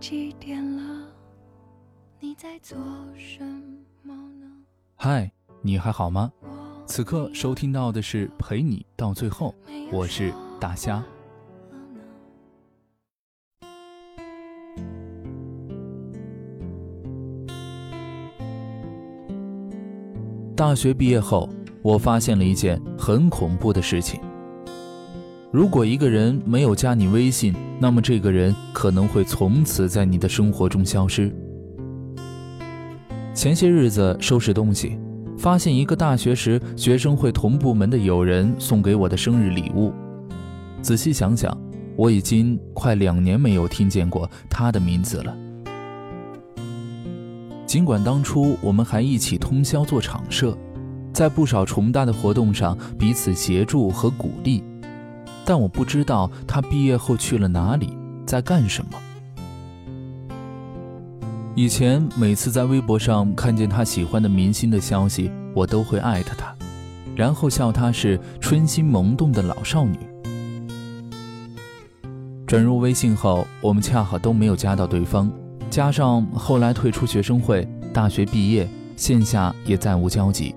几点了？你在做什么呢？嗨，你还好吗？此刻收听到的是陪你到最后，我是大虾。大学毕业后，我发现了一件很恐怖的事情。如果一个人没有加你微信，那么这个人可能会从此在你的生活中消失。前些日子收拾东西，发现一个大学时学生会同部门的友人送给我的生日礼物。仔细想想，我已经快两年没有听见过他的名字了。尽管当初我们还一起通宵做场社，在不少重大的活动上彼此协助和鼓励。但我不知道他毕业后去了哪里，在干什么。以前每次在微博上看见他喜欢的明星的消息，我都会艾特他，然后笑他是春心萌动的老少女。转入微信后，我们恰好都没有加到对方，加上后来退出学生会，大学毕业，线下也再无交集。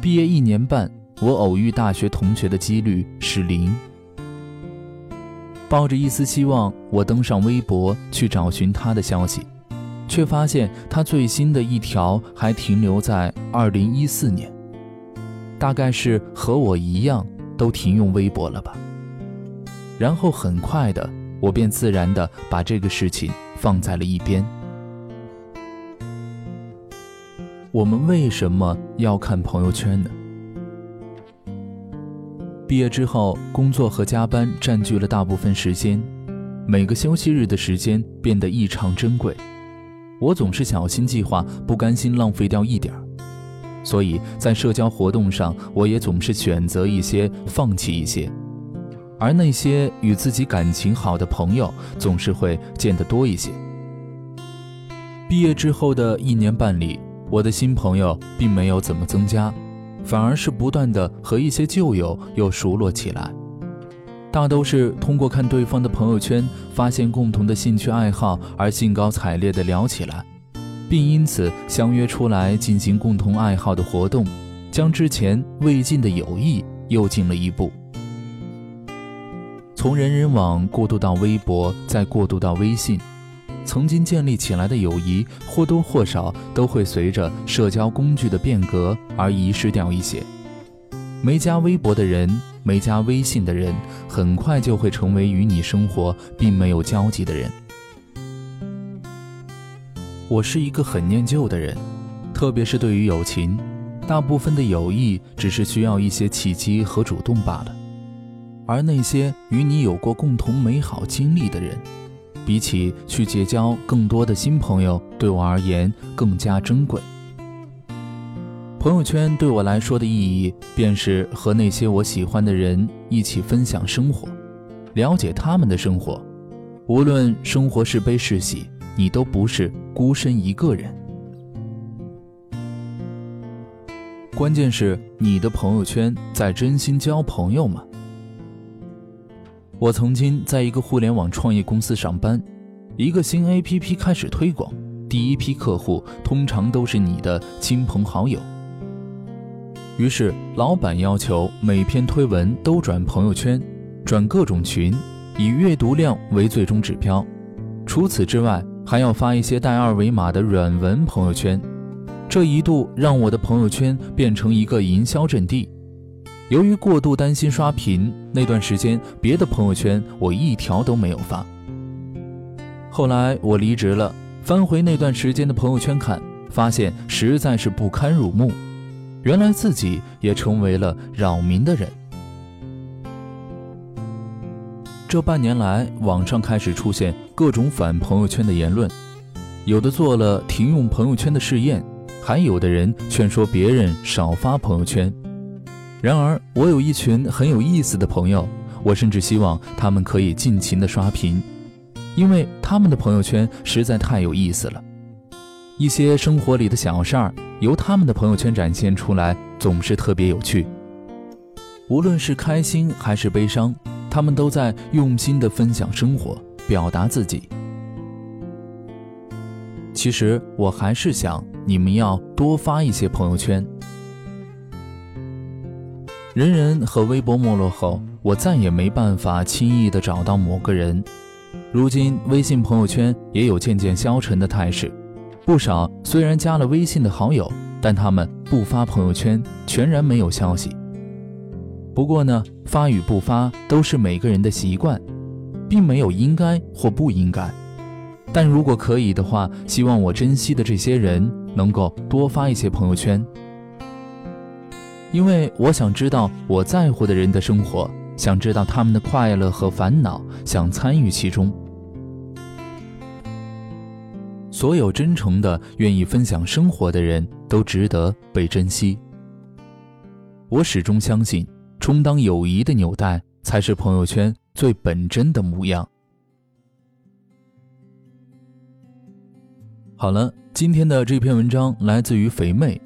毕业一年半，我偶遇大学同学的几率是零。抱着一丝希望，我登上微博去找寻他的消息，却发现他最新的一条还停留在2014年，大概是和我一样都停用微博了吧。然后很快的，我便自然的把这个事情放在了一边。我们为什么要看朋友圈呢？毕业之后，工作和加班占据了大部分时间，每个休息日的时间变得异常珍贵。我总是小心计划，不甘心浪费掉一点儿，所以在社交活动上，我也总是选择一些，放弃一些。而那些与自己感情好的朋友，总是会见得多一些。毕业之后的一年半里，我的新朋友并没有怎么增加。反而是不断的和一些旧友又熟络起来，大都是通过看对方的朋友圈，发现共同的兴趣爱好而兴高采烈的聊起来，并因此相约出来进行共同爱好的活动，将之前未尽的友谊又进了一步。从人人网过渡到微博，再过渡到微信。曾经建立起来的友谊，或多或少都会随着社交工具的变革而遗失掉一些。没加微博的人，没加微信的人，很快就会成为与你生活并没有交集的人。我是一个很念旧的人，特别是对于友情，大部分的友谊只是需要一些契机和主动罢了，而那些与你有过共同美好经历的人。比起去结交更多的新朋友，对我而言更加珍贵。朋友圈对我来说的意义，便是和那些我喜欢的人一起分享生活，了解他们的生活。无论生活是悲是喜，你都不是孤身一个人。关键是你的朋友圈在真心交朋友吗？我曾经在一个互联网创业公司上班，一个新 APP 开始推广，第一批客户通常都是你的亲朋好友。于是老板要求每篇推文都转朋友圈，转各种群，以阅读量为最终指标。除此之外，还要发一些带二维码的软文朋友圈。这一度让我的朋友圈变成一个营销阵地。由于过度担心刷屏，那段时间别的朋友圈我一条都没有发。后来我离职了，翻回那段时间的朋友圈看，发现实在是不堪入目。原来自己也成为了扰民的人。这半年来，网上开始出现各种反朋友圈的言论，有的做了停用朋友圈的试验，还有的人劝说别人少发朋友圈。然而，我有一群很有意思的朋友，我甚至希望他们可以尽情的刷屏，因为他们的朋友圈实在太有意思了。一些生活里的小事儿，由他们的朋友圈展现出来，总是特别有趣。无论是开心还是悲伤，他们都在用心的分享生活，表达自己。其实我还是想你们要多发一些朋友圈。人人和微博没落后，我再也没办法轻易的找到某个人。如今微信朋友圈也有渐渐消沉的态势，不少虽然加了微信的好友，但他们不发朋友圈，全然没有消息。不过呢，发与不发都是每个人的习惯，并没有应该或不应该。但如果可以的话，希望我珍惜的这些人能够多发一些朋友圈，因为我想知道我在乎的人的生活，想知道他们的快乐和烦恼，想参与其中。所有真诚的、愿意分享生活的人都值得被珍惜。我始终相信。充当友谊的纽带，才是朋友圈最本真的模样。好了，今天的这篇文章来自于肥妹，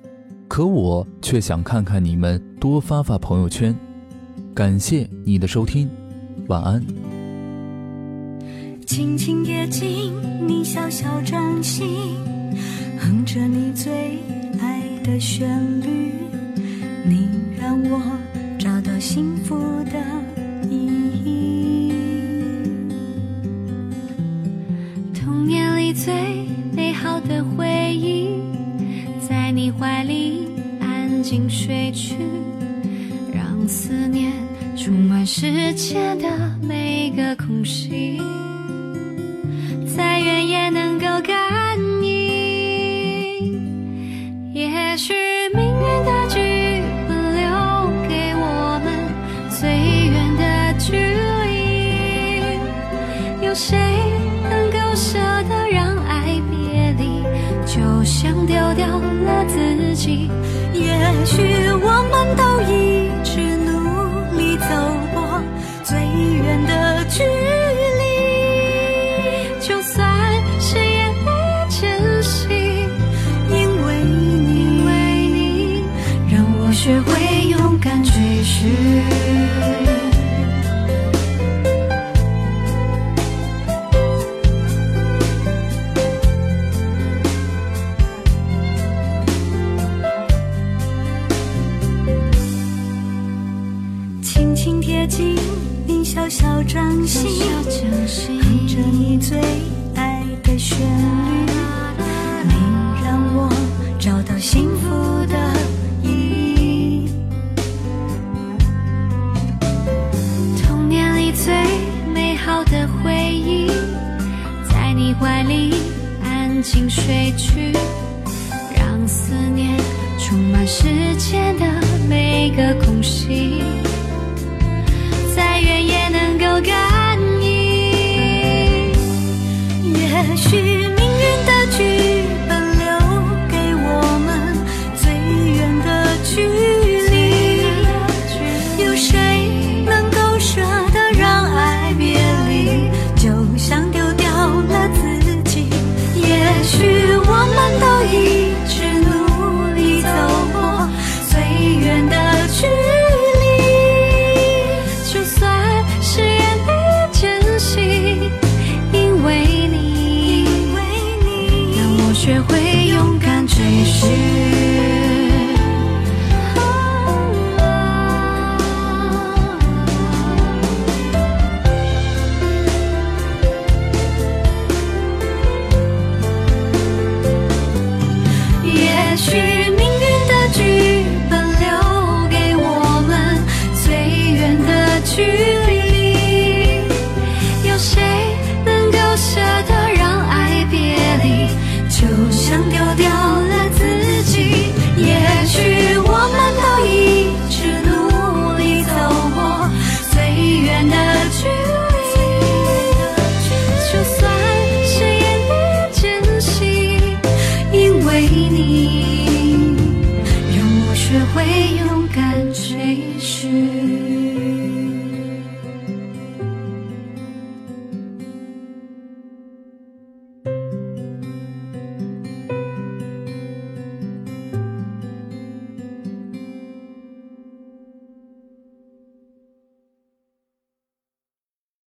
可我却想看看你们多发发朋友圈。感谢你的收听，晚安。轻轻贴近你小小掌心，哼着你最爱的旋律，你让我。找到幸福的意义。童年里最美好的回忆，怀里安静睡去，让思念充满世界的每个空隙。再远也能够感也许我们都